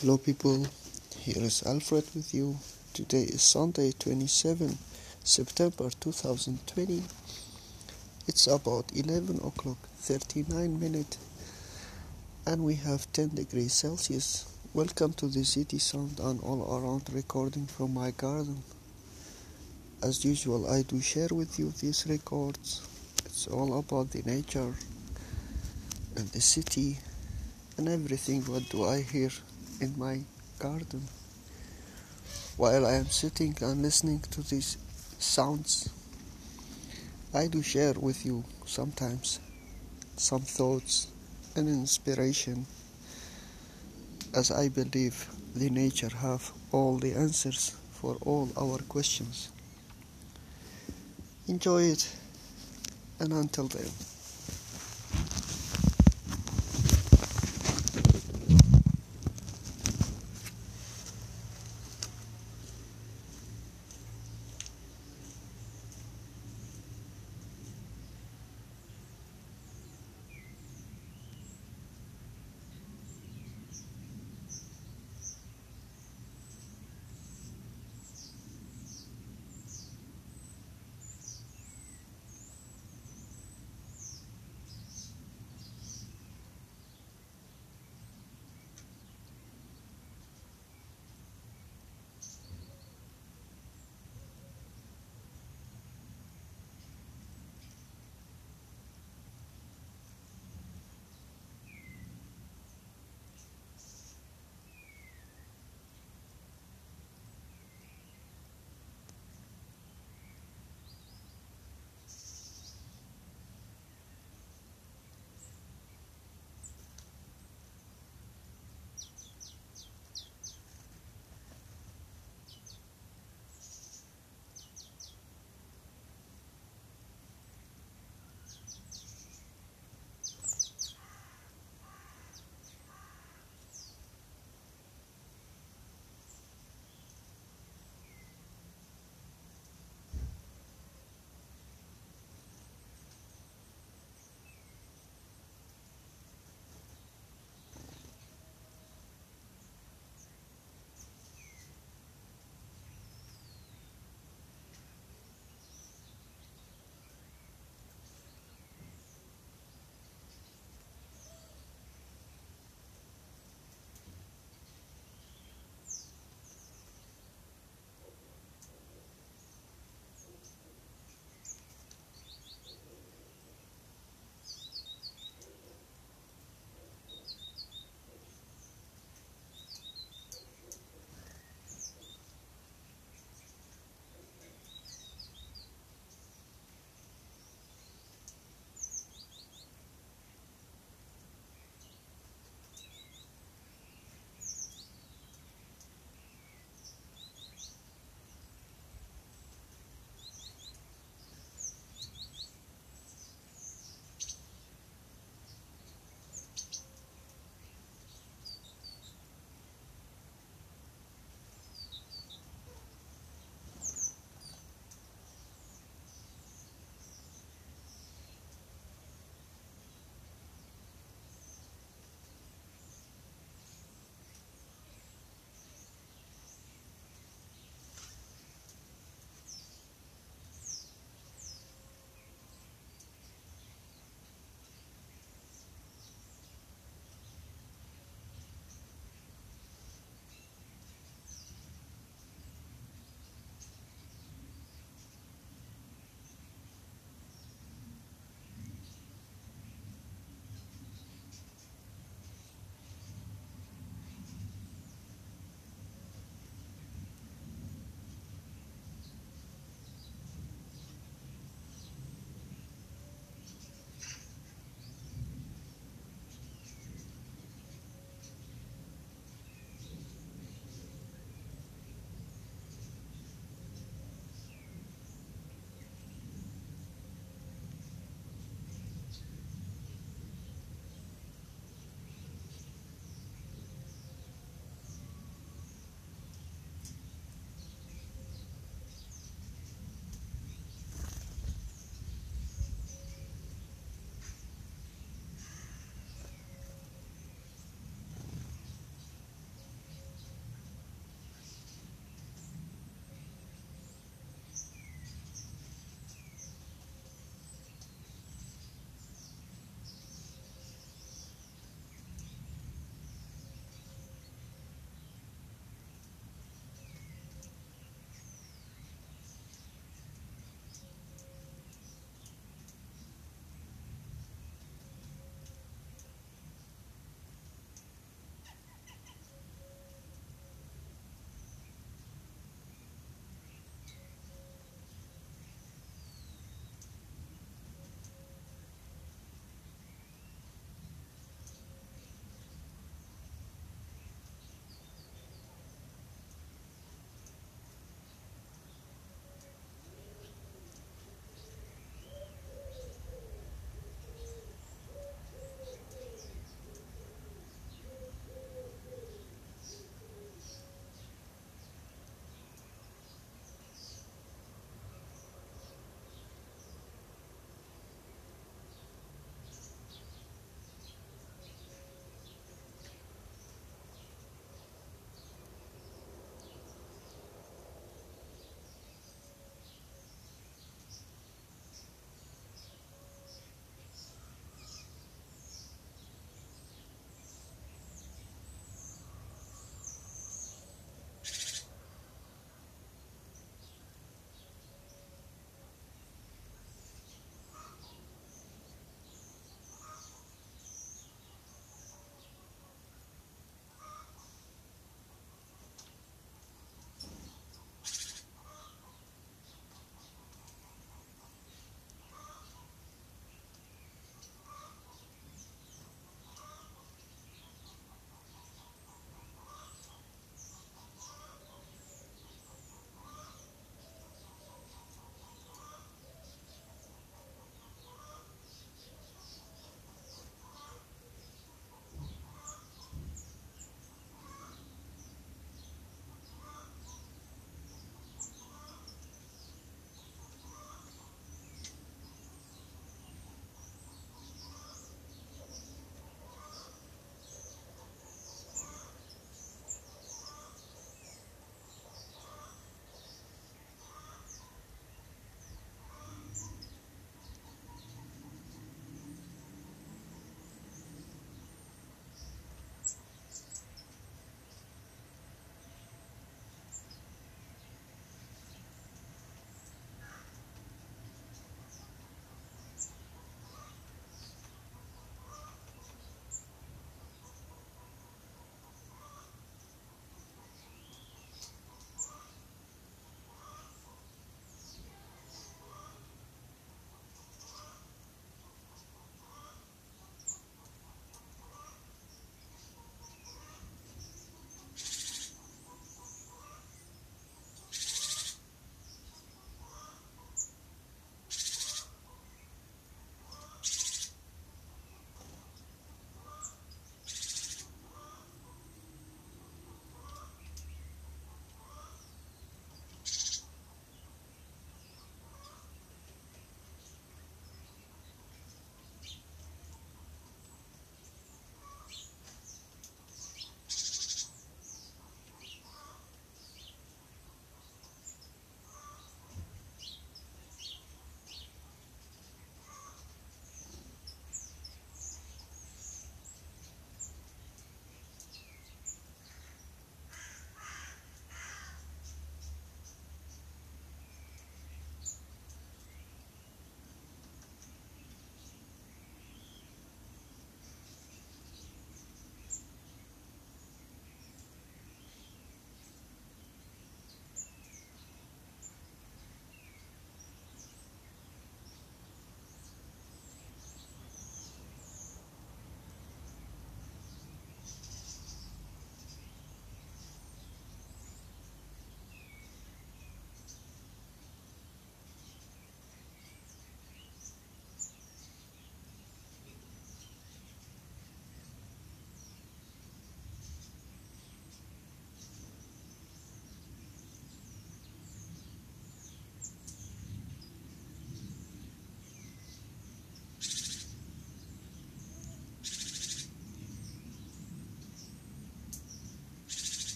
Hello, people. Here is Alfred with you. Today is Sunday, 27 September 2020. It's about 11 o'clock, 39 minutes, and we have 10 degrees Celsius. Welcome to the city sound and all around recording from my garden. As usual, I do share with you these records. It's all about the nature and the city and everything. What do I hear in my garden while I am sitting and listening to these sounds? I do share with you sometimes some thoughts and inspiration as I believe the nature have all the answers for all our questions. Enjoy it and until then.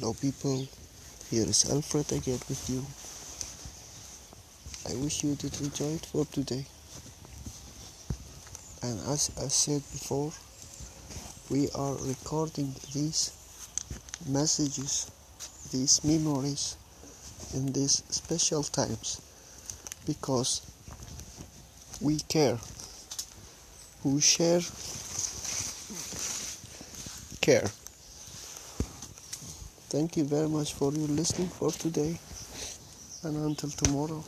Hello, people. Here is Alfred again with you. I wish you did enjoy it for today. And as I said before, we are recording these messages, these memories in these special times because we care. We share care. Thank you very much for your listening for today and until tomorrow.